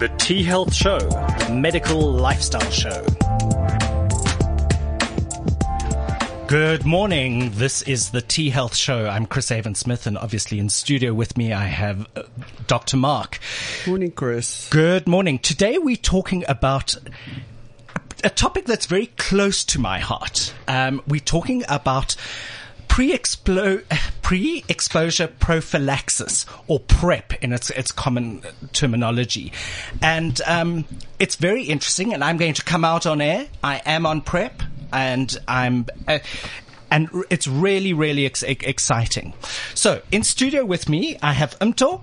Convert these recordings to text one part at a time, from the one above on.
The T Health Show, the medical lifestyle show. Good morning. This is the T Health Show. I'm Chris Avon Smith, and obviously in studio with me I have uh, Dr. Mark. Morning, Chris. Good morning. Today we're talking about a topic that's very close to my heart. Um, we're talking about pre-exposure prophylaxis or PrEP in its its common terminology, and um, it's very interesting. And I'm going to come out on air. I am on PrEP, and I'm. Uh, and it's really, really ex- exciting. So, in studio with me, I have Umto,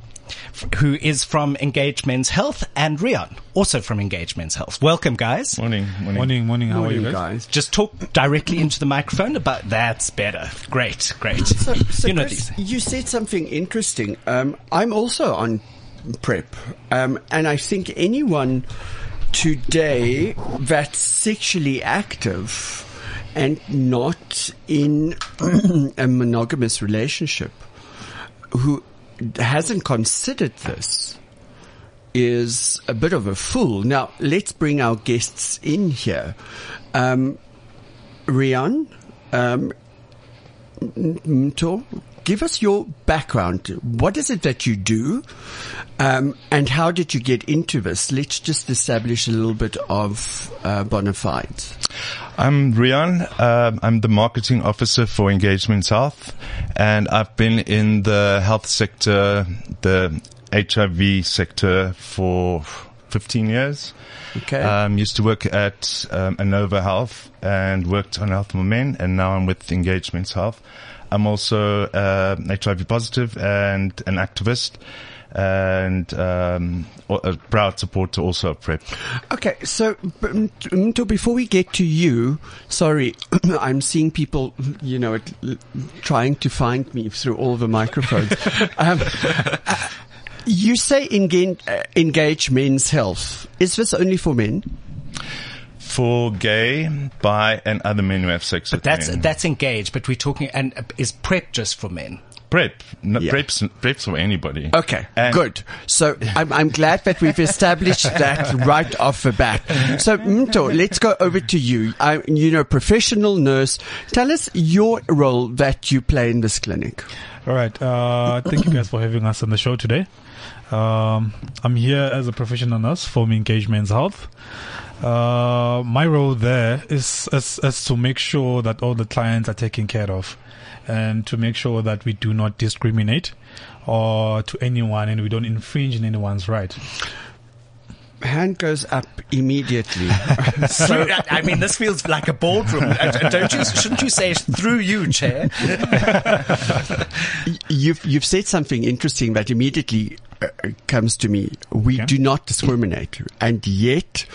who is from Engage Men's Health, and Rian, also from Engage Men's Health. Welcome, guys. Morning, morning, morning. morning. How Morning, are you guys? Just talk directly into the microphone, but that's better. Great, great. So, so you know Chris, you said something interesting. Um, I'm also on PrEP, um, and I think anyone today that's sexually active and not in a monogamous relationship who hasn't considered this is a bit of a fool. Now, let's bring our guests in here. Um, Rian, um, give us your background. What is it that you do? Um, and how did you get into this? Let's just establish a little bit of uh, bona fides. I'm Rian. Um, I'm the marketing officer for Engage Men's Health, and I've been in the health sector, the HIV sector for 15 years. Okay. Um, used to work at um, Anova Health and worked on Health for Men, and now I'm with Engage Men's Health. I'm also uh, HIV positive and an activist, and um, a proud supporter also of PrEP. Okay, so Mto, before we get to you, sorry, I'm seeing people, you know, trying to find me through all the microphones. um, uh, you say engage, uh, engage men's health. Is this only for men? For gay, bi, and other men who have sex But with that's men. that's engaged. But we're talking, and uh, is PrEP just for men? PrEP. No, Yeah. PrEP's, PrEP's for anybody. Okay, And- good. So I'm, I'm glad that we've established that right off the bat. So Mto, let's go over to you. I, you know, professional nurse. Tell us your role that you play in this clinic. All right. Uh, thank you guys for having us on the show today. Um, I'm here as a professional nurse for from Engage Men's Health. Uh, my role there is, is, is to make sure that all the clients are taken care of and to make sure that we do not discriminate or to anyone and we don't infringe on anyone's right. Hand goes up immediately. So, I mean, this feels like a boardroom. Don't you? Shouldn't you say through you, chair? you've you've said something interesting that immediately uh, comes to me. We Okay. do not discriminate, and yet,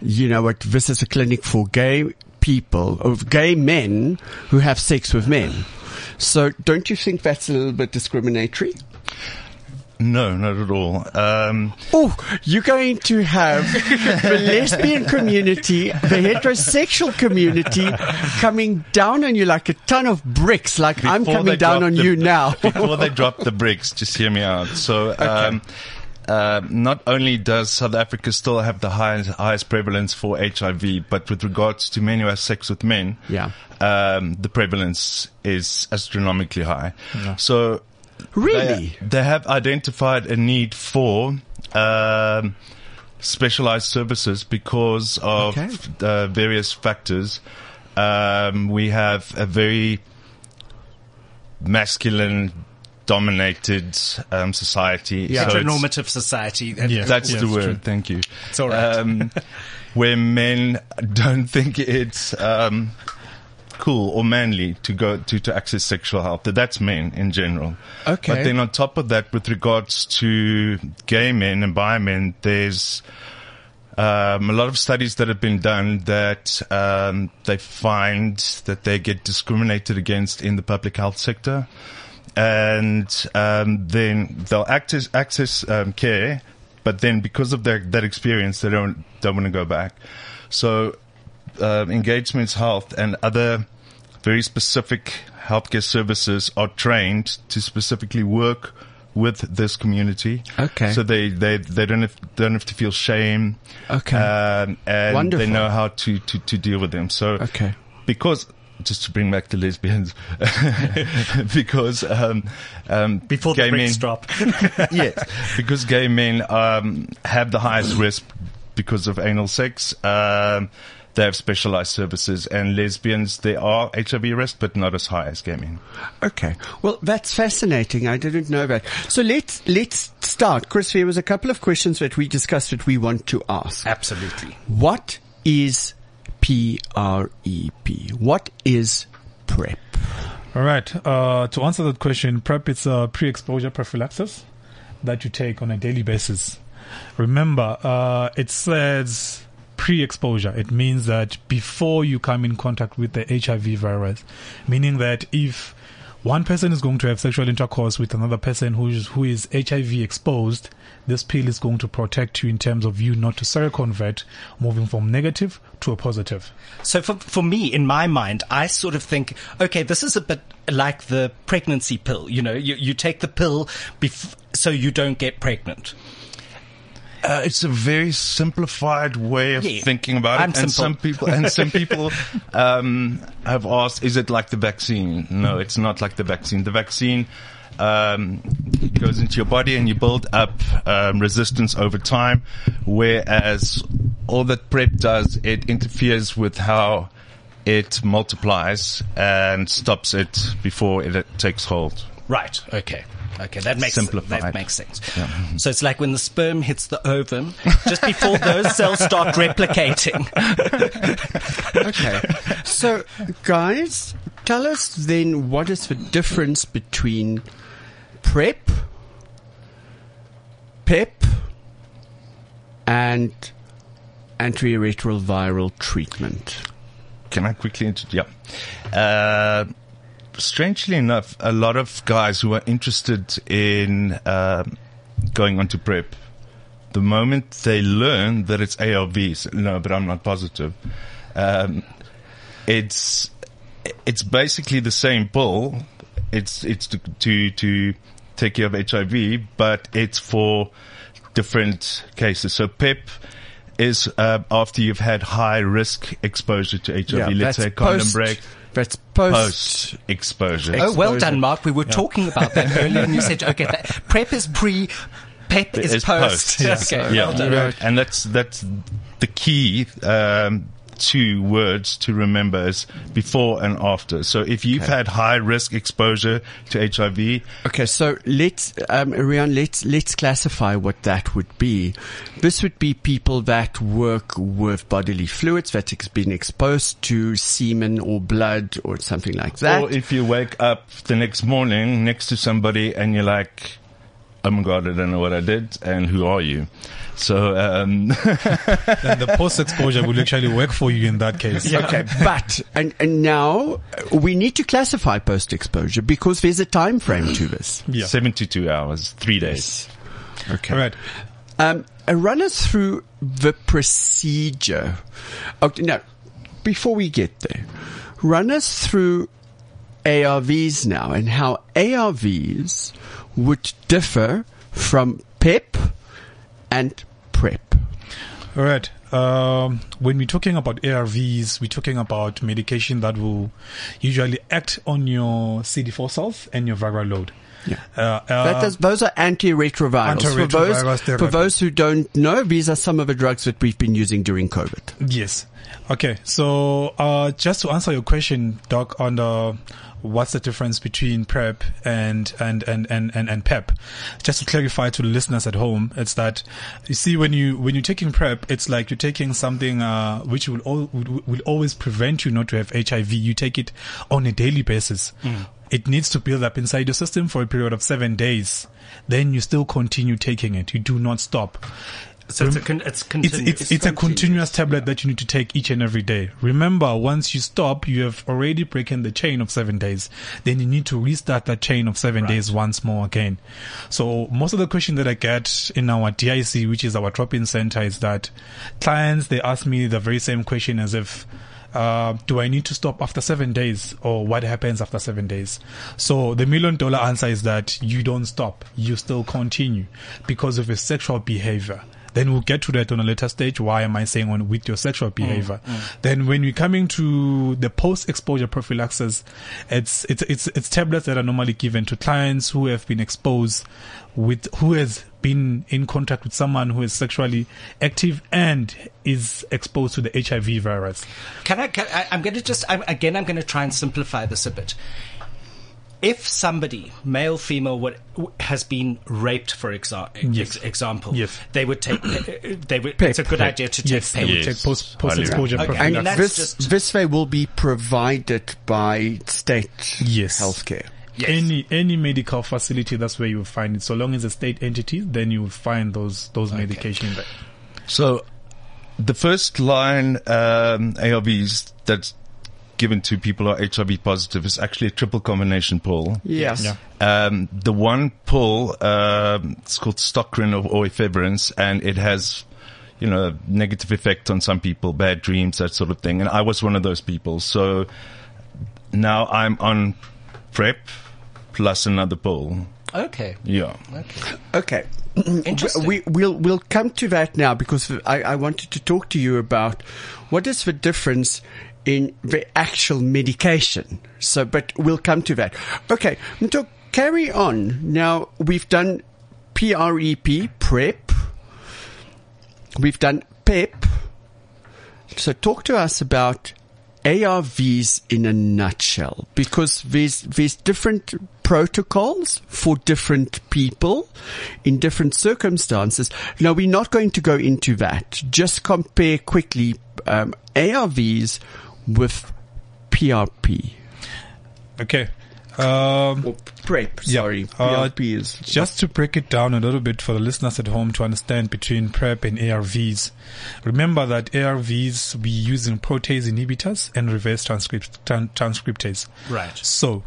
you know what? This is a clinic for gay people, of gay men who have sex with men. So, don't you think that's a little bit discriminatory? No, not at all. Um, Oh, you're going to have the lesbian community, the heterosexual community coming down on you like a ton of bricks, like I'm coming down on the- you now. before they drop the bricks, just hear me out. So, um, uh, not only does South Africa still have the highest, highest prevalence for HIV, but with regards to men who have sex with men, Yeah. um, the prevalence is astronomically high. So, really? they, they have identified a need for um, specialized services because of Okay. uh, various factors. Um, we have a very masculine dominated um, society. So it's- Heteronormative society. Yeah. that's Yes, the true. word. Thank you. It's all right. Um, where men don't think it's um, cool or manly to go to, to access sexual health. That- That's men in general. Okay. But then on top of that, with regards to gay men and bi men, there's um, a lot of studies that have been done that um, they find that they get discriminated against in the public health sector, and um, then they'll access access um, care, but then because of their that experience, they don't don't want to go back. So, uh, Engage Men's Health and other very specific healthcare services are trained to specifically work with this community. Okay. So they, they, they don't have, don't have to feel shame. Okay. Um, and Wonderful. they know how to, to, to deal with them. So Okay. because just to bring back the lesbians, because um, um, Before gay the bricks men, drop. yes, because gay men um, have the highest risk because of anal sex. Um, they have specialized services, and lesbians they are HIV risk, but not as high as gay men. Okay. Well, that's fascinating. I didn't know that. So let's let's start, Chris. There was a couple of questions that we discussed that we want to ask. Absolutely. What is PrEP? What is PrEP? All right. Uh, to answer that question, PrEP is a pre-exposure prophylaxis that you take on a daily basis. Remember, uh, it says pre-exposure. It means that before you come in contact with the HIV virus, meaning that if one person is going to have sexual intercourse with another person who is, who is HIV exposed, this pill is going to protect you in terms of you not to seroconvert, moving from negative to a positive. So for, for me, in my mind, I sort of think, okay, this is a bit like the pregnancy pill. You know, you, you take the pill bef- so you don't get pregnant. Uh, it's a very simplified way of Yeah, thinking about it, I'm and simple. some people and some people um, have asked, "Is it like the vaccine?" No, it's not like the vaccine. The vaccine um, goes into your body and you build up um, resistance over time, whereas all that PrEP does, it interferes with how it multiplies and stops it before it takes hold. Right. Okay. Okay. That makes Simplified. that makes sense. So it's like when the sperm hits the ovum, just before those cells start replicating. Okay. so, guys, tell us then what is the difference between PrEP, PEP, and antiretroviral treatment? Can I quickly introduce? Yeah. Uh, strangely enough, a lot of guys who are interested in um going on to PrEP, the moment they learn that it's ARVs, no, but I'm not positive. Um, it's it's basically the same pill. It's it's to to, to take care of HIV, but it's for different cases. So PEP is uh, after you've had high risk exposure to HIV. Let's say a condom post- break That's post. post exposure. Oh, well Exposure. done, Mark. We were talking about that earlier, and you said, okay, that, prep is pre, pep is, Is post. post, okay, yeah, well done. Right. and that's that's the key um, two words to remember is before and after. So if you've Okay. had high risk exposure to HIV, Okay, so let's, um, Rian, let's, let's classify what that would be. This would be people that work with bodily fluids that has been exposed to semen or blood or something like that. or if you wake up the next morning next to somebody and you're like, "Oh my god, I don't know what I did," and who are you? So um, Then the post-exposure will actually work for you in that case. Okay, but and and now uh, we need to classify post-exposure because there's a time frame to this. Yeah. 72 hours, three days. Okay. All right. Um, run us through the procedure. Okay, no, before we get there, run us through ARVs now and how ARVs would differ from PEP and PrEP. All right. Um, when we're talking about ARVs, we're talking about medication that will usually act on your CD4 cells and your viral load. Yeah. Uh, uh, those are antiretrovirals. for, Antiretrovirals those, for those who don't know, these are some of the drugs that we've been using during COVID. Yes. Okay. So, uh, just to answer your question, Doc, on the what's the difference between PrEP and and and and and, and PEP? Just to clarify to the listeners at home, it's that you see when you when you're taking PrEP, it's like you're taking something uh, which will al- will, will always prevent you not to have HIV. You take it on a daily basis. It needs to build up inside your system for a period of seven days. Then you still continue taking it. You do not stop. So it's a con- it's It's, continuous. it's, it's a continuous tablet that you need to take each and every day. Remember, once you stop, you have already broken the chain of seven days. Then you need to restart that chain of seven days once more again. So most of the question that I get in our DIC, which is our drop-in center, is that clients, they ask me the very same question as if uh, do I need to stop after seven days or what happens after seven days? So the million dollar answer is that you don't stop. You still continue because of your sexual behavior. Then we'll get to that on a later stage. Why am I saying on with your sexual behavior? Then when we're coming to the post-exposure prophylaxis, it's, it's, it's, it's tablets that are normally given to clients who have been exposed with, who has been in contact with someone who is sexually active and is exposed to the HIV virus. Can I? Can I I'm going to just I'm, again. I'm going to try and simplify this a bit. If somebody, male, female, what has been raped, for exa- Yes. ex- example, Yes. they would take. They would. Pep. It's a good Pep. idea to take. Yes, they PEP. would Yes. take post, post-exposure Okay. prophylaxis. And that's this, just- this way will be provided by state Yes. healthcare. Yes. Any any medical facility, that's where you will find it. So long as a state entity, then you will find those those medication there. So, the first line um, ARVs that's given to people who are HIV positive is actually a triple combination pill. Yes. Yeah. Um, the one pill, um, it's called Stocrin or, or efavirenz, and it has, you know, negative effect on some people, bad dreams, that sort of thing. And I was one of those people. So now I'm on PrEP plus another pill. Okay. Yeah. Okay. Okay. Interesting. We, we'll, we'll come to that now because I, I wanted to talk to you about what is the difference in the actual medication. So, but we'll come to that. Okay. To carry on. Now, we've done PREP, PrEP. We've done PEP. So talk to us about ARVs in a nutshell, because there's, there's different protocols for different people in different circumstances. Now we're not going to go into that. Just compare quickly, um, ARVs with PRP. Okay. Um, Or PrEP, Yeah. sorry. Uh, PRP is Just to break it down a little bit for the listeners at home to understand between PrEP and ARVs. Remember that ARVs we using protease inhibitors and reverse transcript, tran- transcriptase. Right. So,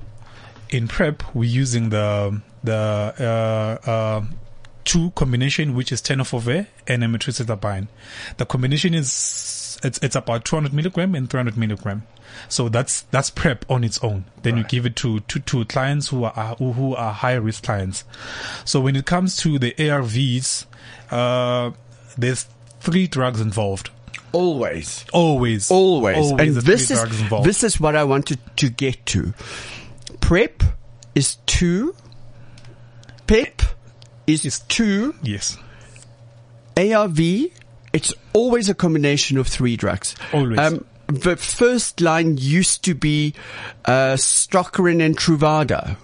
in PrEP we're using the the uh, uh, two combination which is tenofovir and emtricitabine. The combination is it's it's about 200 milligram and 300 milligram. So that's that's PrEP on its own. Then you give it to, to to clients who are who are high risk clients. So when it comes to the ARVs, uh, there's three drugs involved. always. Always, always. and the this is this is what I wanted to get to. Prep is two. PEP is two. yes, ARV, it's always a combination of three drugs. Always. Um, the first line used to be uh, Stocrin and Truvada.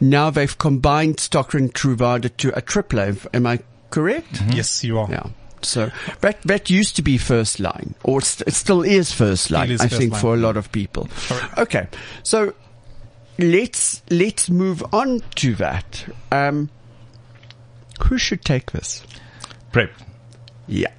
Now they've combined Stocrin and Truvada to a triple. Am I correct? yes, you are. Yeah. So that that used to be first line, or st- it still is first line. is I first think line. for a lot of people. Okay, so let's let's move on to that. Um, who should take this? PrEP. Yeah,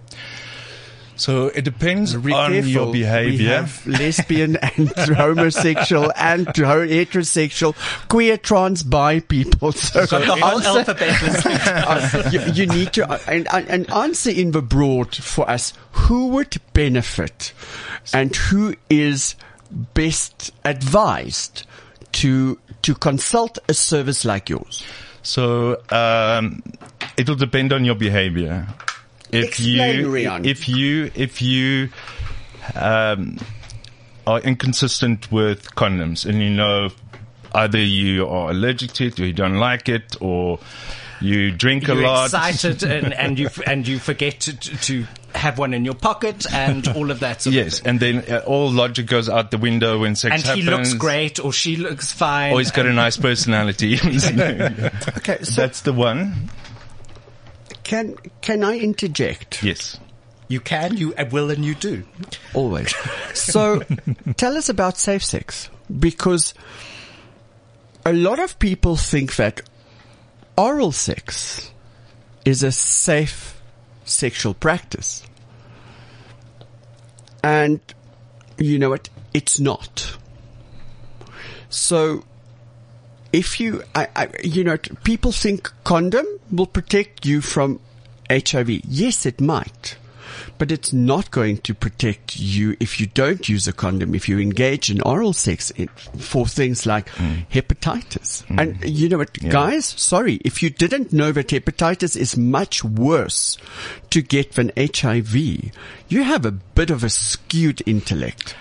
So it depends Be on careful. your We behavior. have lesbian and homosexual and heterosexual, queer, trans, bi people. So, Got the whole answer- alphabet listening to us. uh, you, you need to uh, and, and, and answer in the broad for us who would benefit and who is best advised to to consult a service like yours. So um, it will depend on your behavior. If Explain, you, Rian. if you, if you um, are inconsistent with condoms, and you know either you are allergic to it, or you don't like it, or you drink a You're lot. excited and, and you and you forget to, to have one in your pocket and all of that. Sort Yes, of thing. and then uh, all logic goes out the window when sex And happens. he looks great, or she looks fine. Or he's got a nice personality. Okay, so That's the one. Can can I interject? Yes. You can, you uh, will, and you do. Always. So tell us about safe sex because a lot of people think that oral sex is a safe sexual practice. And you know what? It's not. So if you, I, I, you know, people think condom will protect you from HIV. Yes, it might. but it's not going to protect you if you don't use a condom, if you engage in oral sex in, for things like mm. hepatitis. Mm. And you know what, guys, sorry, if you didn't know that hepatitis is much worse to get than HIV, you have a bit of a skewed intellect.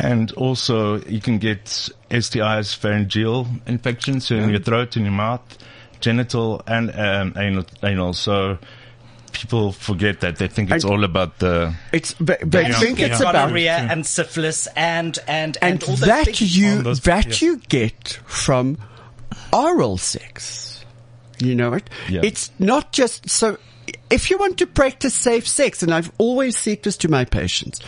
And also, you can get STIs, pharyngeal infections in your throat, in your mouth, genital, and um, anal, anal. So people forget that. They think it's And- all about the. It's, they, they Yeah. think it's Yeah. about gonorrhea and syphilis and and and and, all that things. you On those- that yes. you get from oral sex. You know it. Yeah. It's not just so. If you want to practice safe sex, and I've always said this to my patients,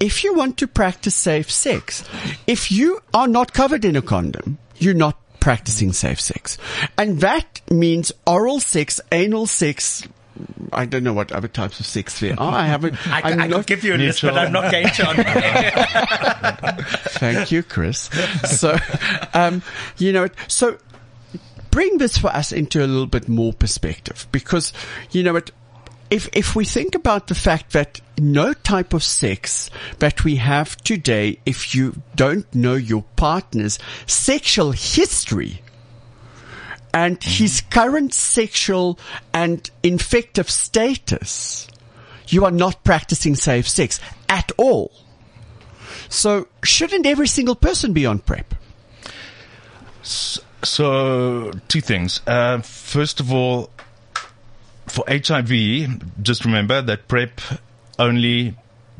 if you want to practice safe sex, if you are not covered in a condom, you're not practicing safe sex, and that means oral sex, anal sex. I don't know what other types of sex there are. I haven't. I, I'm I not- could give you a list, but I'm not going to. Thank you, Chris. So, um, you know, so bring this for us into a little bit more perspective because, you know, it, if, if we think about the fact that no type of sex that we have today, if you don't know your partner's sexual history, and his current sexual and infective status, you are not practicing safe sex at all. So shouldn't every single person be on PrEP? So, two things. Uh, first of all, for HIV, just remember that PrEP only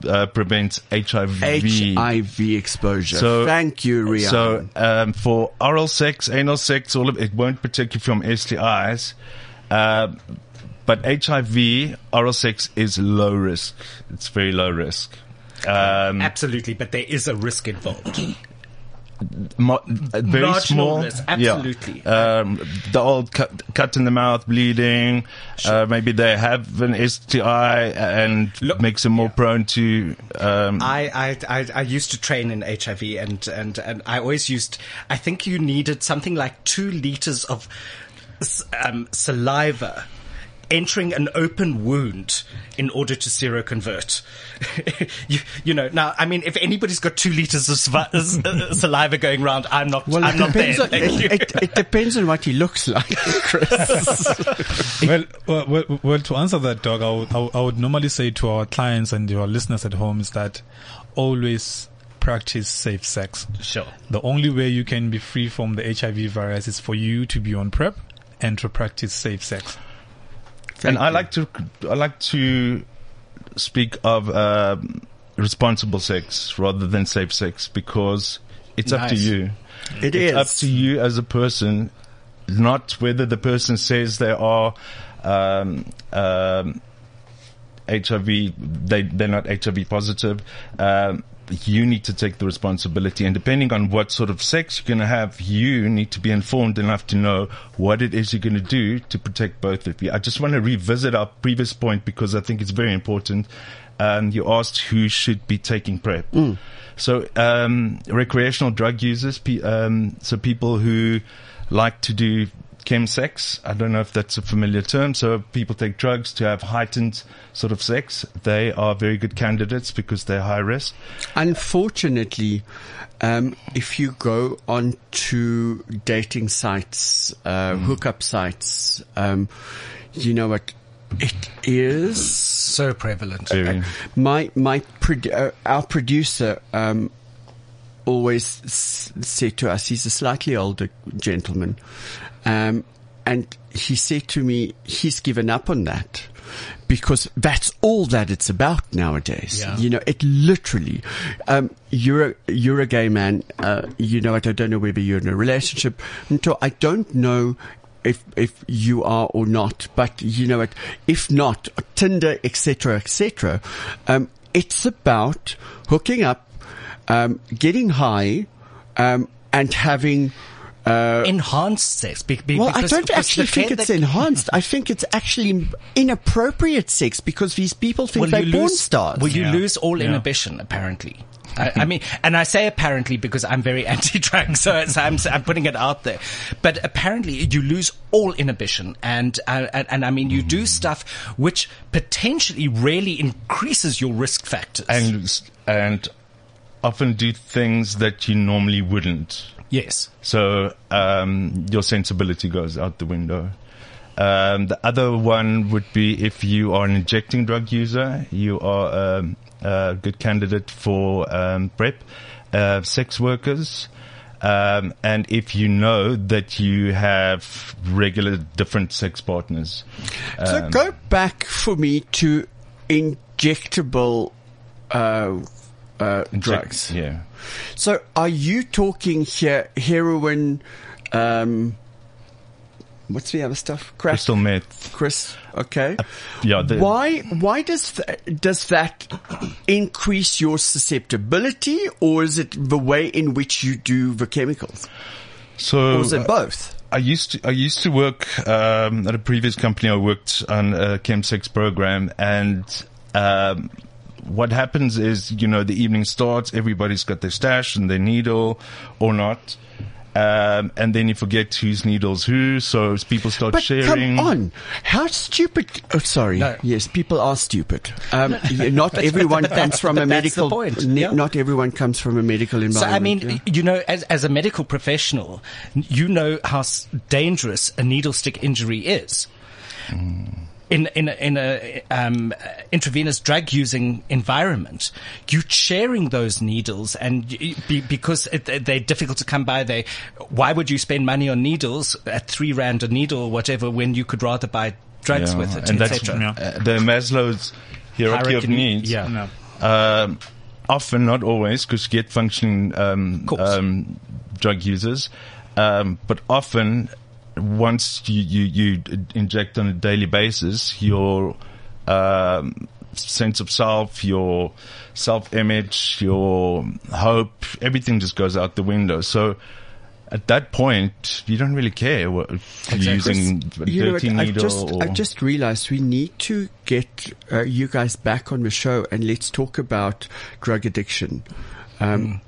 uh, prevents HIV. HIV exposure. So- Thank you, Rian. So, um, for oral sex, anal sex, all of it won't protect you from STIs. Uh, but HIV, oral sex is low risk. It's very low risk. Um, Absolutely, but there is a risk involved. Mo- uh, very Marginal small. Yeah. absolutely. Um, the old cut, cut in the mouth, bleeding. Uh, maybe they have an STI and Look- makes them more prone to. Um, I, I, I, I used to train in HIV and, and, and I always used, I think you needed something like two liters of um, saliva entering an open wound in order to seroconvert. you, you know, now, I mean, if anybody's got two liters of svi- uh, saliva going around, I'm not, well, I'm it not there. depends, on, Thank you. it, it, it depends on what he looks like, Chris. well, well, well, well, to answer that, dog, I would- I would normally say to our clients and your listeners at home is that always practice safe sex. Sure. The only way you can be free from the HIV virus is for you to be on PrEP and to practice safe sex. And I like to, I like to speak of um, responsible sex rather than safe sex because it's up to you. It it's is. up to you as a person, not whether the person says they are um, um, HIV. They they're not HIV positive. Um, you need to take the responsibility, and depending on what sort of sex you're going to have, you need to be informed enough to know what it is you're going to do to protect both of you. I just want to revisit our previous point because I think it's very important. Um, you asked who should be taking PrEP. So, um, recreational drug users, um, so people who like to do chemsex. I don't know if that's a familiar term. So people take drugs to have heightened sort of sex. They are very good candidates because they're high risk. Unfortunately, um, if you go on to dating sites, uh, hookup sites, um, you know what? It is So prevalent. Very. my my produ- uh, our producer um, always s- said to us he's a slightly older gentleman um, and he said to me he's given up on that because that's all that it's about nowadays Yeah. you know it literally um, you're a, you're a gay man uh, you know what I don't know whether you're in a relationship until I don't know if if you are or not, but you know it. If not, Tinder, etc., etc. Um, it's about hooking up, um, getting high, um, and having. Uh, Enhanced sex. Be, be, well, I don't actually think it's enhanced. I think it's actually inappropriate sex because these people think Well, they're you porn lose, stars. well, you Yeah. lose all Yeah. inhibition, apparently. I, I mean, and I say apparently because I'm very anti-drug, so, so I'm, I'm putting it out there. But apparently, you lose all inhibition, and uh, and, and I mean, you do stuff which potentially really increases your risk factors. and and often do things that you normally wouldn't. Yes, So um, your sensibility goes out the window. Um, the other one would be if you are an injecting drug user, you are um, a good candidate for um, PrEP. Uh, sex workers, um, and if you know that you have regular different sex partners. So Um, go back for me to injectable uh, uh, drugs. Yeah. So are you talking here heroin? Um, what's the other stuff? Crack, Crystal meth. Chris. Okay. Yeah. The, why? Why does th- does that increase your susceptibility, or is it the way in which you do the chemicals, So or is it both? I used to I used to work um, at a previous company. I worked on a chemsex program, and um, what happens is, you know, the evening starts. Everybody's got their stash and their needle, or not. Um, and then you forget whose needles who, so people start But sharing. come on, how stupid? Oh, sorry. No. Yes, people are stupid. Um, not everyone comes from a but that's the medical. point, ne- yeah. Not everyone comes from a medical environment. So. I mean, yeah. you know, as as a medical professional, you know how s- dangerous a needle stick injury is. In in a, in a um, intravenous drug using environment, you're sharing those needles, and y- be, because it, they're difficult to come by, they why would you spend money on needles at three rand a needle or whatever when you could rather buy drugs Yeah, with it, and that's etc. Yeah. uh, the Maslow's hierarchy of needs. yeah. No. Um, often, not always, because you get functioning um, um, drug users, um, but often once you, you, you inject on a daily basis, your um, sense of self, your self-image, your hope, everything just goes out the window. So. At that point, you don't really care what if you're using You know I've just, I've just realized we need to get uh, you guys back on the show and let's talk about drug addiction. Um,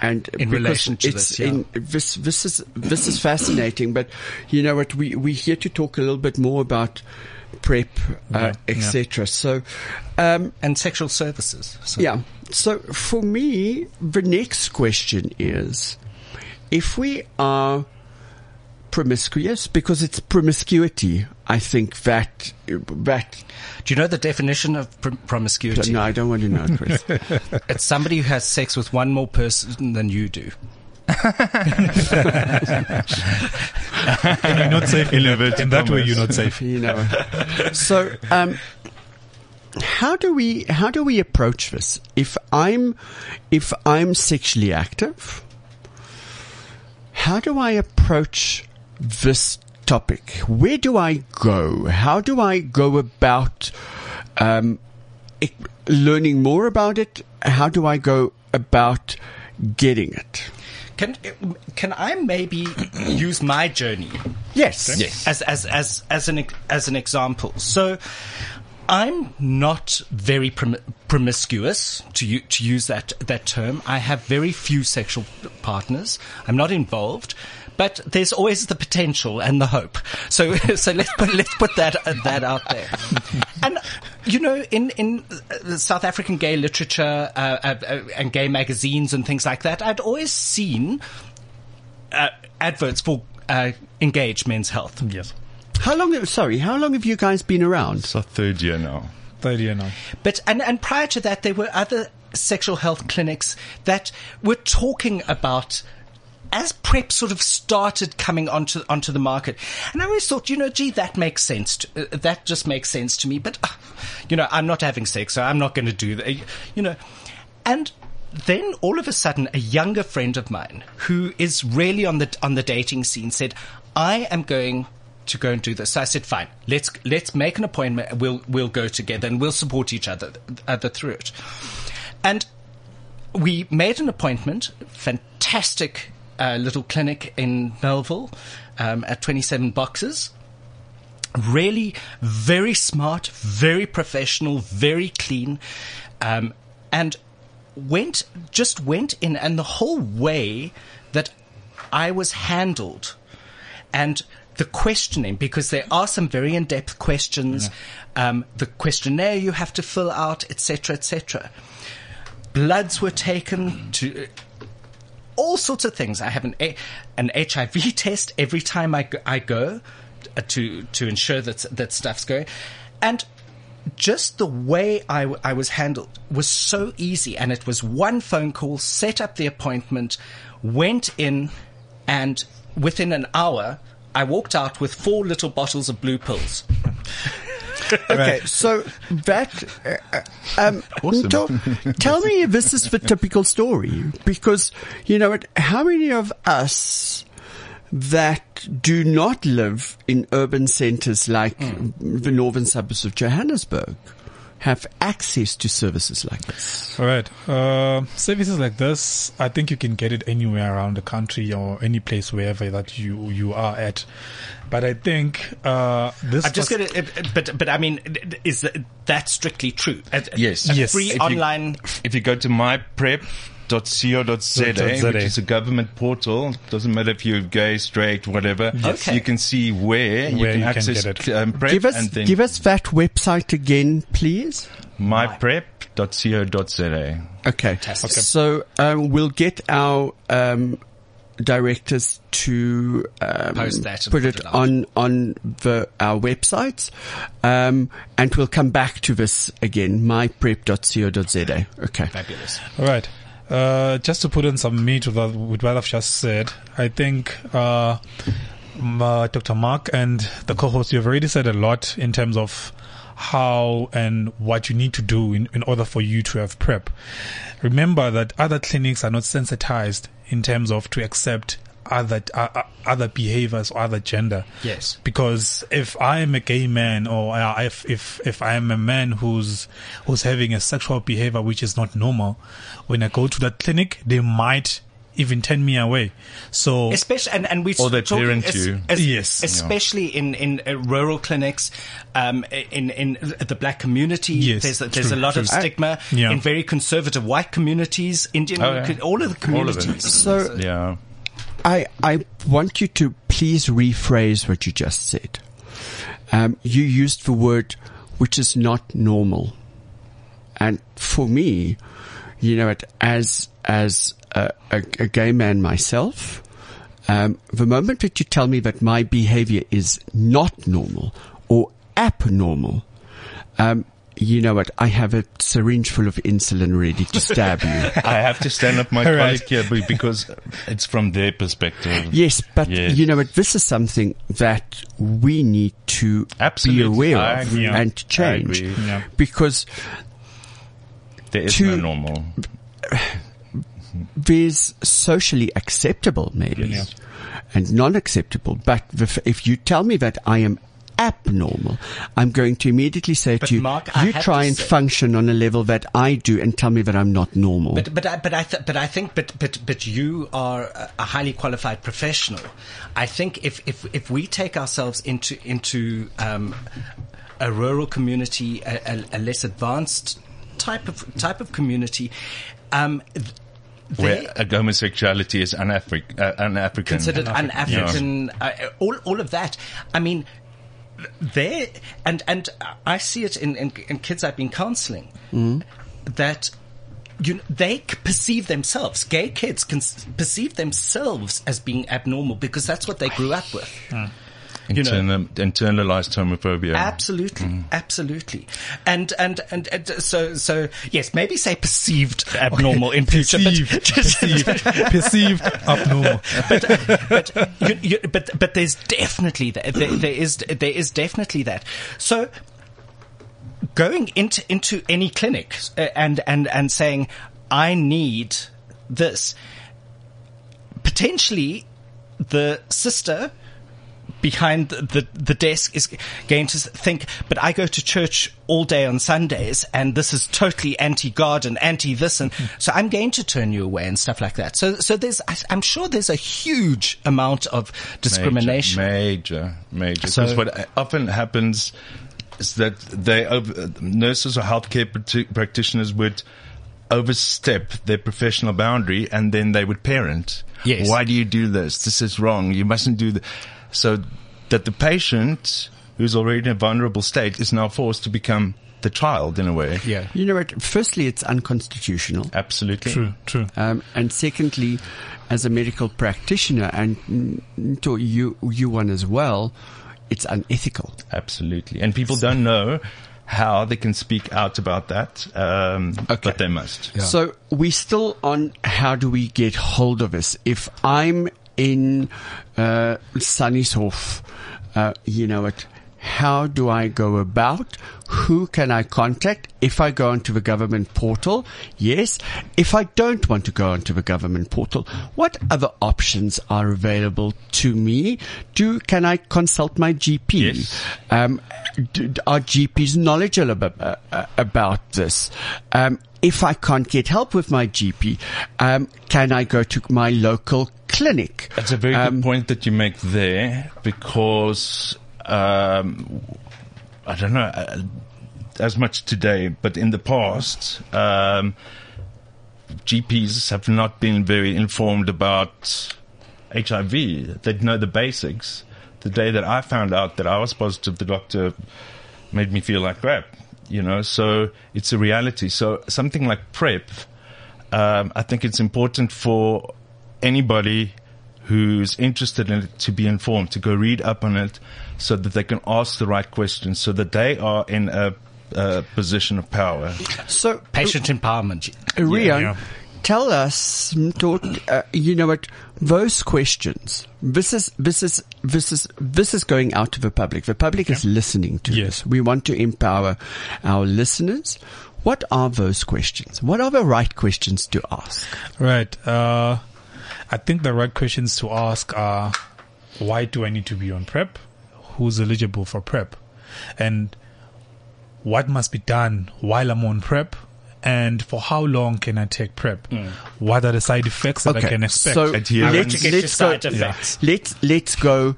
And. In relation to it's this, yeah. in, this, this is this is fascinating. But you know what? We we're here to talk a little bit more about prep, uh, Yeah, yeah. etc. So, um, and sexual services. So. yeah. So for me, the next question is, if we are promiscuous, because it's promiscuity, I think that that. Do you know the definition of pr- promiscuity? No, I don't want to know, Chris. It's somebody who has sex with one more person than you do. And you're not safe in, Inverted in that way. You're not safe. you know. So, um, how do we how do we approach this? If I'm if I'm sexually active, how do I approach this topic? Where do I go? How do I go about um, it, learning more about it? How do I go about getting it? Can can I maybe use my journey Yes. Yes. as as as as an as an example? So. I'm not very prom- promiscuous to u- to use that that term. I have very few sexual partners. I'm not involved, but there's always the potential and the hope. So so let's put let's put that that out there. And you know, in in uh, South African gay literature uh, uh, uh, and gay magazines and things like that, I'd always seen uh, adverts for uh, engaged men's health. Yes. How long? Sorry, how long have you guys been around? It's our third year now. Third year now. But and and prior to that, there were other sexual health clinics that were talking about. As PrEP sort of started coming onto onto the market, and I always thought, you know, gee, that makes sense. To, uh, that just makes sense to me. But, uh, you know, I'm not having sex, so I'm not going to do that. You know, and then all of a sudden, a younger friend of mine who is really on the on the dating scene said, "I am going to go and do this." So I said, "Fine, let's let's make an appointment. We'll we'll go together and we'll support each other other through it." And we made an appointment. Fantastic uh, little clinic in Melville um, at 27 Boxes. Really, very smart, very professional, very clean, um, and went just went in, and the whole way that I was handled, and the questioning because there are some very in-depth questions, um, the questionnaire you have to fill out, etc., etc. Bloods were taken to all sorts of things. I have an an HIV test every time I go, I go uh, to to ensure that that stuff's going, and just the way I, I was handled was so easy, and it was one phone call, set up the appointment, went in, and within an hour. I walked out with four little bottles of blue pills. Okay, so that uh, uh, um, Awesome. Nto, tell me if this is the typical story because you know what? How many of us that do not live in urban centres like the northern suburbs of Johannesburg have access to services like this? All right. Uh, services like this, I think you can get it anywhere around the country or any place wherever that you you are at. But I think uh, this. I'm just was- going to, but but I mean, is that strictly true? A- a- Yes. a Yes. free If you- online. If you go to myprep.co.za, .za. which is a government portal, doesn't matter if you're gay, straight, whatever, Okay. you can see where, you can you can access get it. um, PrEP Give us, and then give us that website again, please. myprep.co.za. Okay. Fantastic. Okay. So um, we'll get our um, directors to um, Post that put put it it on on the our websites, um, and we'll come back to this again. Myprep.co.za. Okay. Fabulous. All right. Uh, just to put in some meat with, what- with what I've just said, I think uh, uh, Dr. Mark and the co-host, you've already said a lot in terms of how and what you need to do in, in order for you to have prep. Remember that other clinics are not sensitized in terms of to accept other uh, uh, other behaviors or other gender. Yes. Because if I am a gay man or uh, if if if I am a man who's who's having a sexual behavior which is not normal, when I go to that clinic, they might even turn me away. So Especially, and, and we Or they talking parent es- you. es- Yes. especially in in uh, rural clinics, um, in in the black community. Yes, there's a, there's true, a lot of true. stigma Yeah. in very conservative white communities, Indian, Oh, yeah. all of the All of communities. So Yeah. I I want you to please rephrase what you just said. Um, you used the word which is not normal, and for me, you know, as as a, a, a gay man myself, um, the moment that you tell me that my behavior is not normal or abnormal, um, you know what? I have a syringe full of insulin ready to stab you. I have to stand up my All right. colleague here because it's from their perspective. Yes, but Yes. you know what? This is something that we need to Absolutely. be aware I of agree. and I change. Yeah. because There is To- no normal. there's socially acceptable maybe Yes. and non-acceptable. But if you tell me that I am abnormal, I'm going to immediately say But to you, Mark, you try and say- function on a level that I do and tell me that I'm not normal. But but I, but I th- but I think but but but you are a- a highly qualified professional. I think if if if we take ourselves into into um, a rural community, a, a, a less advanced type of type of community, um, th- Where uh, homosexuality is un-Afri- uh, un-African. considered un-African, uh, all all of that. I mean, there and and I see it in in, in kids I've been counselling mm. that. You know, they perceive themselves, gay kids can perceive themselves as being abnormal because that's what they grew up with. you know. Internal, internalized homophobia. Absolutely, mm. absolutely, and, and and and uh, so so yes, maybe say perceived abnormal in future, perceived, but perceived, perceived abnormal. Uh, but you, you, but but there's definitely that there, there is there is definitely that. So going into into any clinic uh, and and and saying I need this, potentially the sister behind the, the, desk is going to think, but I go to church all day on Sundays and this is totally anti-God and anti-this and mm-hmm. so I'm going to turn you away and stuff like that. So, so there's, I'm sure there's a huge amount of discrimination. Major, major. So- Because what often happens is that they over, nurses or healthcare practi- practitioners would overstep their professional boundary and then they would parent. Yes. Why do you do this? This is wrong. You mustn't do that. So that the patient who's already in a vulnerable state is now forced to become the child in a way. Yeah. You know what? Firstly, it's unconstitutional. Absolutely. True, true. Um, and secondly, as a medical practitioner, and to you, you one as well, it's unethical. Absolutely. And people don't know how they can speak out about that. Um, Okay. but they must. So we're still on how do we get hold of us? If I'm in uh, Sunnyhof, uh, you know what? How do I go about? Who can I contact? If I go onto the government portal, yes. If I don't want to go onto the government portal, what other options are available to me? Do can I consult my GP? Yes. Um, d- are GPs knowledgeable about, uh, uh, about this? Um, if I can't get help with my GP, um, can I go to my local clinic? That's a very Um, good point that you make there because um, I don't know uh, as much today, but in the past, um, GPs have not been very informed about HIV. They know the basics. The day that I found out that I was positive, the doctor made me feel like crap. You know, so it's a reality. So something like PrEP, um, I think it's important for anybody who's interested in it to be informed, to go read up on it so that they can ask the right questions, so that they are in a, a position of power. So, Patient empowerment. Rian, yeah. tell us, uh, you know what, those questions, this is, this is, this is, this is going out to the public. The public is listening to Yes. this. We want to empower our listeners. What are those questions? What are the right questions to ask? Right. Uh, I think the right questions to ask are why do I need to be on PrEP? Who's eligible for PrEP? And what must be done while I'm on PrEP? And for how long can I take PrEP? Mm. What are the side effects that I can expect? So Adherence. let's, get let's go. side effects. Let's let's go.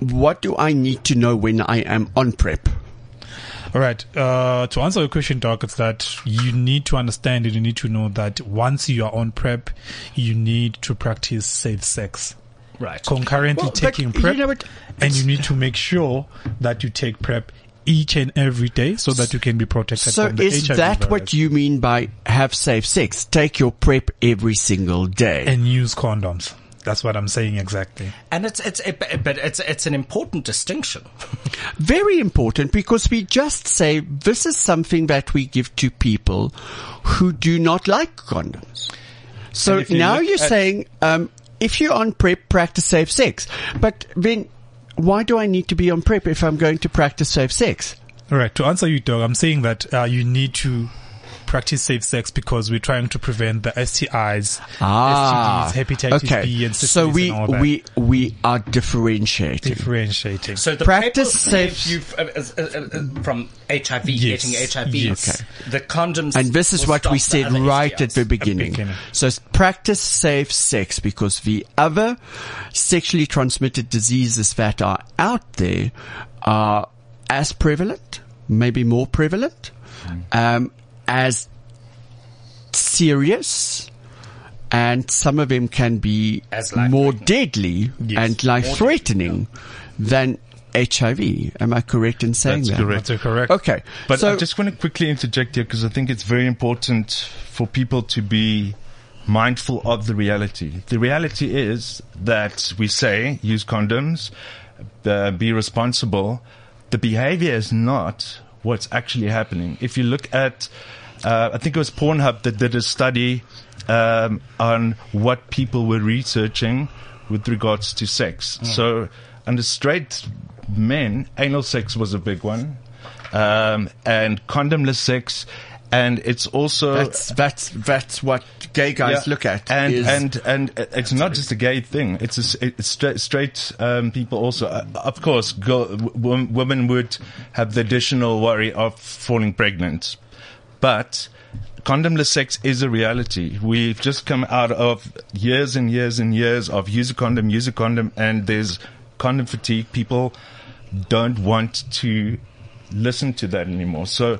What do I need to know when I am on prep? All right. Uh, to answer your question, Doc, it's that you need to understand and you need to know that once you are on PrEP, you need to practice safe sex. Right. concurrently Well, but taking you prep know what? and you need to make sure that you take prep each and every day so that you can be protected So from the is HIV that virus. what you mean by have safe sex? Take your prep every single day. and use condoms that's what i'm saying exactly And it's it's it, but it's it's an important distinction. Very important because we just say this is something that we give to people who do not like condoms. So you now look you're at- saying, um, if you're on prep, practice safe sex. But then why do I need to be on prep if I'm going to practice safe sex? all right to answer you Doc i'm saying that uh, you need to practice safe sex because we're trying to prevent the stis Ah, STDs, hepatitis okay. b and so we and all that. we we are differentiating. differentiating So the Practice PrEP safe- you f- uh, uh, uh, from HIV, Yes. getting HIV. Yes. Okay. The condoms. And this is what we stop the said right STIs. at the beginning. beginning. So practice safe sex because the other sexually transmitted diseases that are out there are as prevalent, maybe more prevalent, um, as serious, and some of them can be As more life-threatening. deadly Yes. and life threatening than HIV. Am I correct in saying That's that? correct. that's correct Okay. But so I just want to quickly interject here because I think it's very important for people to be mindful of the reality. The reality is that we say use condoms, uh, be responsible. The behavior is not what's actually happening. If you look at, uh, I think it was Pornhub that did a study um, on what people were researching with regards to sex. So under straight men, anal sex was a big one, um, and condomless sex, and it's also That's that's that's what gay guys yeah. look at. and and and it's not just a gay thing. It's a, it's straight, straight um, people also. Uh, of course, w- women would have the additional worry of falling pregnant, but condomless sex is a reality. We've just come out of years and years and years of use a condom, use a condom, and there's condom fatigue. People don't want to listen to that anymore. So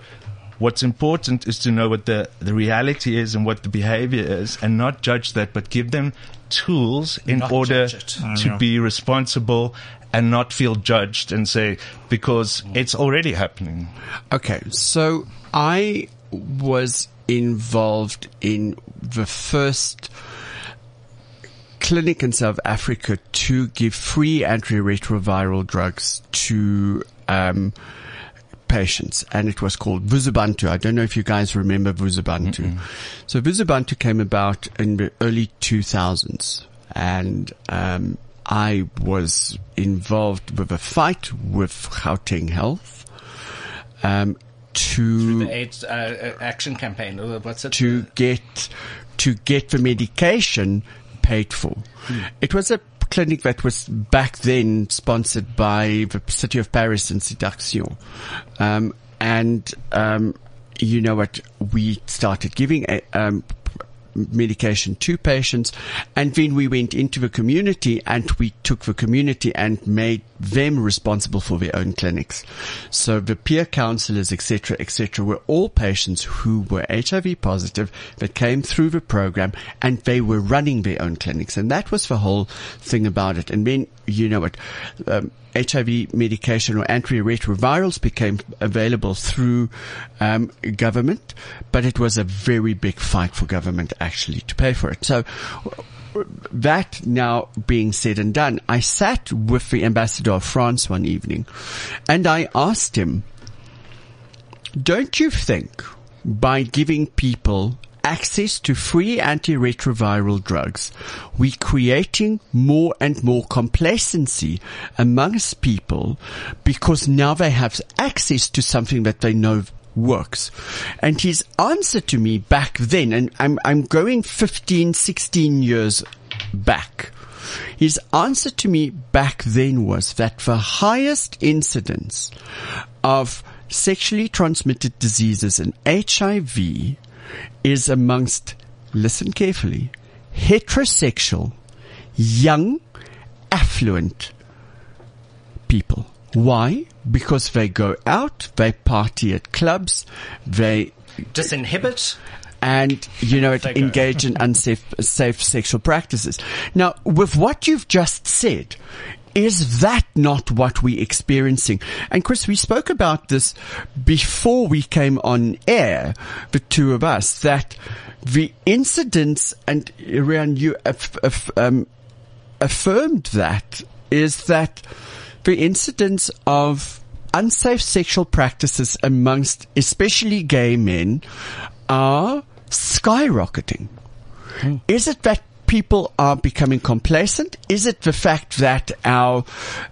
what's important is to know what the, the reality is and what the behavior is and not judge that, but give them tools in Not order judge it. I to know. be responsible and not feel judged and say, because it's already happening. Okay, so I was involved in the first clinic in South Africa to give free antiretroviral drugs to um, patients, and it was called Vuzubantu. I don't know if you guys remember Vuzubantu. So Vuzubantu came about in the early 2000s, and um, I was involved with a fight with Gauteng Health um, to The AIDS uh, uh, action campaign. What's it? to get to get the medication paid for. It was a clinic that was back then sponsored by the city of Paris and Sidaction. Um, and, um, you know what? We started giving a, um, medication to patients and then we went into the community and we took the community and made them responsible for their own clinics. So the peer counselors, etc., etc., were all patients who were HIV positive that came through the program and they were running their own clinics. And that was the whole thing about it. And then, you know what, um, HIV medication or antiretrovirals became available through um, government, but it was a very big fight for government actually to pay for it. So that now being said and done, I sat with the ambassador of France one evening and I asked him, don't you think by giving people access to free antiretroviral drugs, we're creating more and more complacency amongst people because now they have access to something that they know works. And his answer to me back then, and I'm, I'm going 15, 16 years back, his answer to me back then was that the highest incidence of sexually transmitted diseases and HIV is amongst, listen carefully, heterosexual, young, affluent people. Why? Because they go out, they party at clubs, they Disinhibit. and you know go. engage in unsafe safe sexual practices. Now, with what you've just said, is that not what we're experiencing? And Chris, we spoke about this before we came on air, the two of us, that the incidents and around you aff- aff- um, affirmed that is that the incidence of unsafe sexual practices amongst especially gay men are skyrocketing. Is it that people are becoming complacent? Is it the fact that our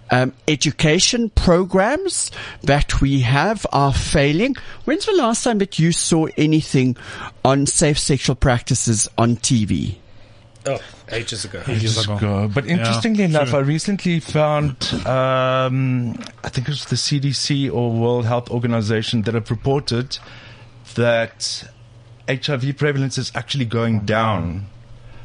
um, education programs that we have are failing? When's the last time that you saw anything on safe sexual practices on TV? Oh, ages ago. Ages ago. But Yeah, interestingly enough, true. I recently found, um, I think it was the CDC or World Health Organization that have reported that HIV prevalence is actually going down.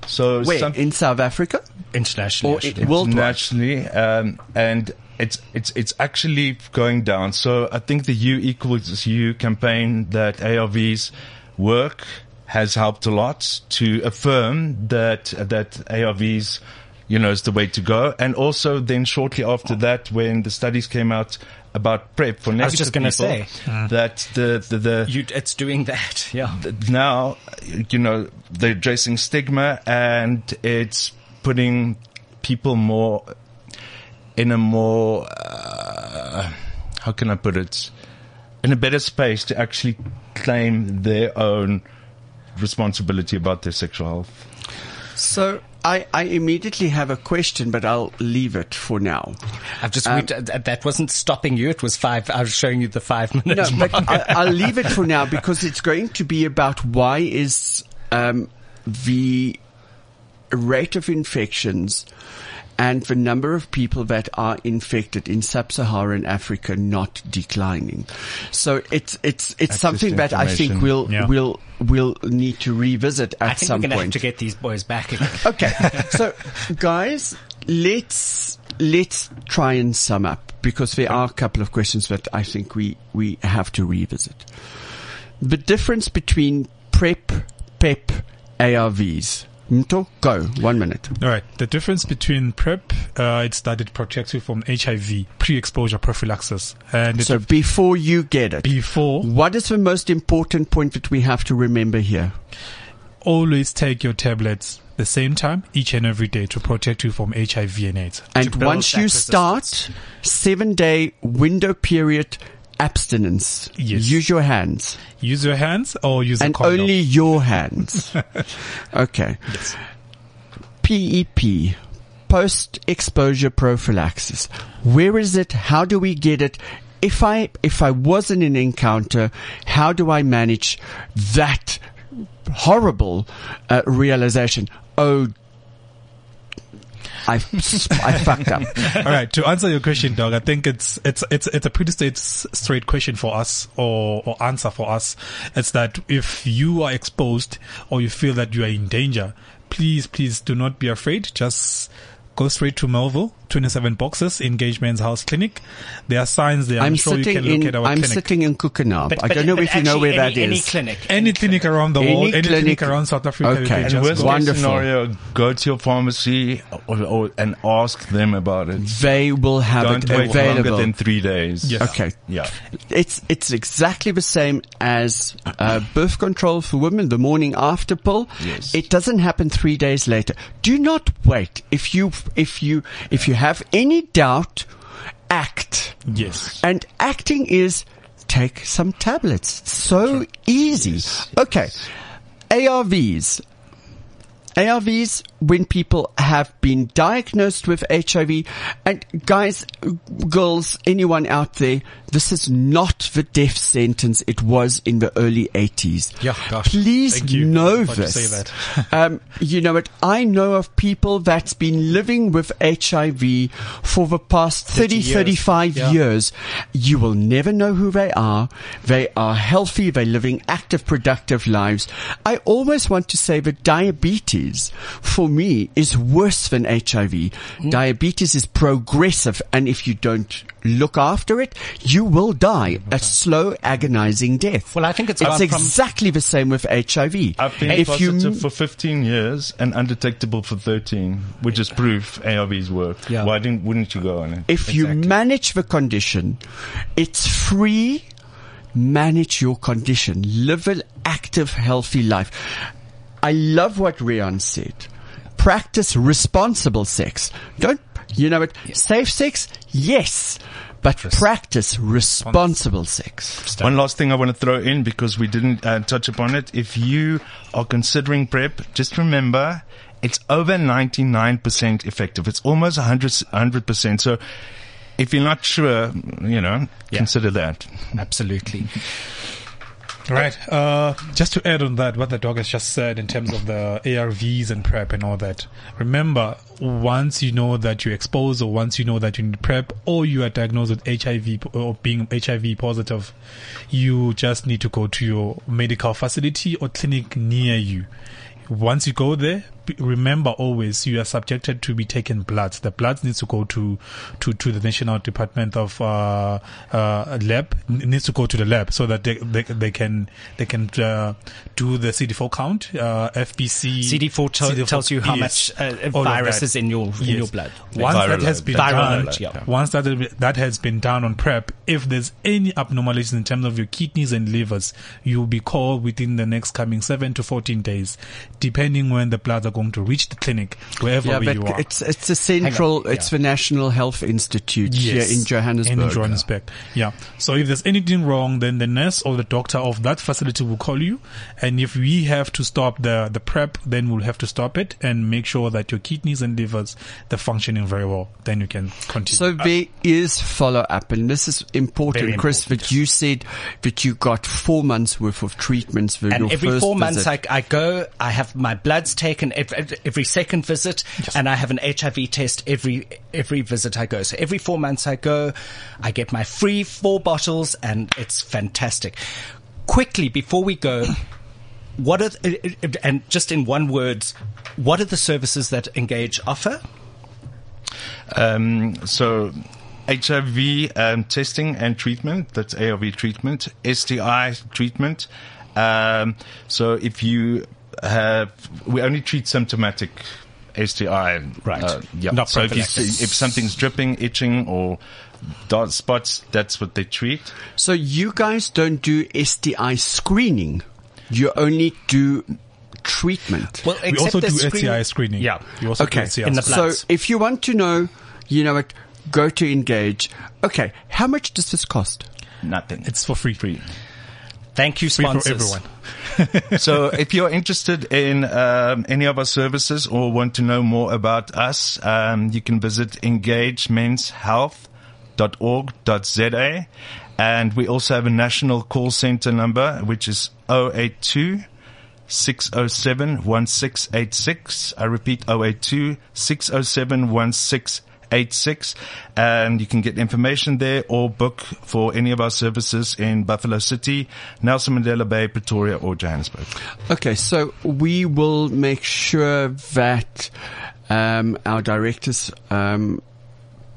So Where? some- In South Africa? Internationally. Or actually. worldwide. internationally, um, and it's it's it's actually going down. So I think the U equals U campaign that ARVs work has helped a lot to affirm that that ARVs, you know, is the way to go. And also then shortly after that, when the studies came out about PrEP for negative I was just gonna people, say. that the the, the You, it's doing that. Yeah. now, you know, they're addressing stigma and it's putting people more in a more, uh, how can I put it? In a better space to actually claim their own responsibility about their sexual health. So I, I immediately have a question, but I'll leave it for now. I've just, Um, we, that wasn't stopping you. It was five. I was showing you the five minutes. No, minutes. but I, I'll leave it for now because it's going to be about why is um, the rate of infections and the number of people that are infected in sub-Saharan Africa not declining. So it's it's it's Access something that I think we'll Yeah. we'll we'll need to revisit at I think some we're going to have point. to get these boys back again. Okay, so guys, let's let's try and sum up because there are a couple of questions that I think we we have to revisit. the difference between PrEP, PEP, ARVs. Mto, go. One minute. All right. The difference between PrEP, uh, it's that it protects you from HIV, pre-exposure prophylaxis, and So before you get it, before what is the most important point that we have to remember here? always take your tablets the same time each and every day to protect you from HIV and AIDS. And once you start, seven day window period abstinence. Yes. Use your hands. Use your hands or use a and only your hands. okay. PEP, post exposure prophylaxis. Where is it? How do we get it? If I, if I was in an encounter, how do I manage that horrible uh, realization? Oh, I, I fucked up. All right. To answer your question, Doc, I think it's it's it's it's a pretty straight straight question for us or or answer for us. It's that if you are exposed or you feel that you are in danger, please please do not be afraid. Just go straight to Melville, 27 boxes, Engage Men's Health Clinic. There are signs there. I'm, I'm sure you sitting can look in, at our I'm clinic. sitting in Kukenab. But- I don't know but if you know where any, that is. Any clinic. any clinic around the Any world, any clinic, clinic- around South Africa, you Okay. And And just worst go. case Wonderful. scenario, go to your pharmacy or, or, and ask them about it. They will have Don't it wait available. longer than three days. Yes. Okay. Yeah. It's it's exactly the same as uh, birth control for women. The morning after pill. Yes. It doesn't happen three days later. Do not wait. If you if you if you have any doubt, act. Yes. And acting is take some tablets. So easy. Okay. ARVs. ARVs when people have been diagnosed with HIV and guys, girls, anyone out there, this is not the death sentence it was in the early 80s. Yeah, gosh. Please Thank you. know this. um, you know what? I know of people that's been living with HIV for the past 30, years. 35 Yeah. years. You will never know who they are. They are healthy. They're living active, productive lives. I always want to say that diabetes for me is worse than HIV. Mm-hmm. Diabetes is progressive and if you don't look after it, you will die a slow, agonizing death. Well, I think it's it's exactly the same with HIV. I've been if you positive for 15 years and undetectable for 13, which is proof ARVs work. Yeah. Why didn't, wouldn't you go on it? if you manage the condition, it's free. Manage your condition. Live an active, healthy life. I love what Rian said. Practice responsible sex. Don't, you know what? Safe sex? Yes. But practice responsible sex. One last thing I want to throw in because we didn't uh, touch upon it. If you are considering PrEP, just remember it's over 99% effective. It's almost 100, 100%. So if you're not sure, you know, Yeah. consider that. Absolutely. Right. Uh, just to add on that, what the Doc has just said in terms of the ARVs and PrEP and all that. Remember, once you know that you're exposed or once you know that you need PrEP or you are diagnosed with HIV or being HIV positive, you just need to go to your medical facility or clinic near you. Once you go there, remember always you are subjected to be taken bloods. The bloods needs to go to, to, to the National Department of, uh, uh, lab, N- needs to go to the lab so that they, they, they can, they can, uh, do the CD4 count, uh, FBC. CD4 tell- CD4 tells you how yes, much uh, virus that. is in your in Yes. your blood. Once Viral that has been done, load, yeah. once that that has been done on prep, if there's any abnormalities in terms of your kidneys and livers, you will be called within the next coming seven to fourteen days, depending when the bloods are going to reach the clinic, wherever Yeah, you are. it's it's a central. yeah. It's the National Health Institute here in Johannesburg. In Johannesburg. Yeah. So if there's anything wrong, then the nurse or the doctor of that facility will call you. And if we have to stop the, the prep, then we'll have to stop it and make sure that your kidneys and livers, they're functioning very well. Then you can continue. So uh, there is follow up, and this is important, Very Chris. important. That you said that you got four months worth of treatments for And your every first four months. I, I go, I have my bloods taken every, every second visit, and I have an HIV test every every visit I go. So every four months I go, I get my free four bottles, and it's fantastic. Quickly before we go, what are the, and just in one word, what are the services that Engage offer? Um, so HIV um, testing and treatment. That's ARV treatment. STI treatment. Um, so if you have, we only treat symptomatic STI. Right. Uh, yeah. Not so if, you, if something's dripping, itching, or dark spots, that's what they treat. So you guys don't do STI screening. You only do treatment. Well, We also do screen- STI screening. Yeah. We also Okay. do STI In the blood. So if you want to know, you know what, go to engage. Okay. How much does this cost? Nothing. It's for free. free. Thank you, Free for sponsors. everyone. so if you're interested in um, any of our services or want to know more about us, um, you can visit engagemenshealth.org.za. And we also have a national call center number, which is 082 607 1686. I repeat 082 607 1686. And you can get information there or book for any of our services in Buffalo City, Nelson Mandela Bay, Pretoria, or Johannesburg. Okay, so we will make sure that um, our directors um,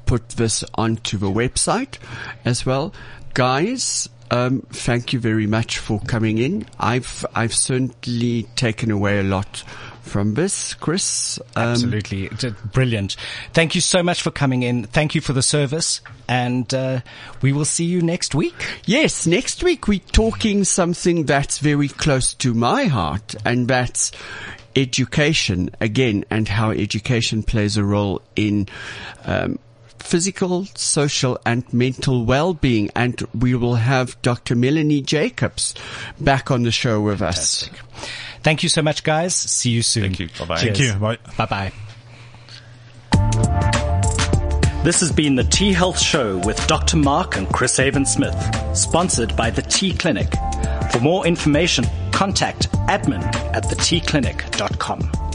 put this onto the website as well. Guys, um, thank you very much for coming in. I've I've certainly taken away a lot from this, Chris. Um, Absolutely. Brilliant. Thank you so much for coming in. Thank you for the service. And uh, we will see you next week. Yes, next week we're talking something that's very close to my heart, and that's education again, and how education plays a role in um, physical, social, and mental well-being. And we will have Dr. Melanie Jacobs back on the show with us. Thank you so much, guys. See you soon. Thank you. Bye-bye. Thank you. Bye. Bye bye. This has been the T Health Show with Dr. Mark and Chris Avon Smith, sponsored by the T Clinic. For more information, contact admin at thetclinic.com.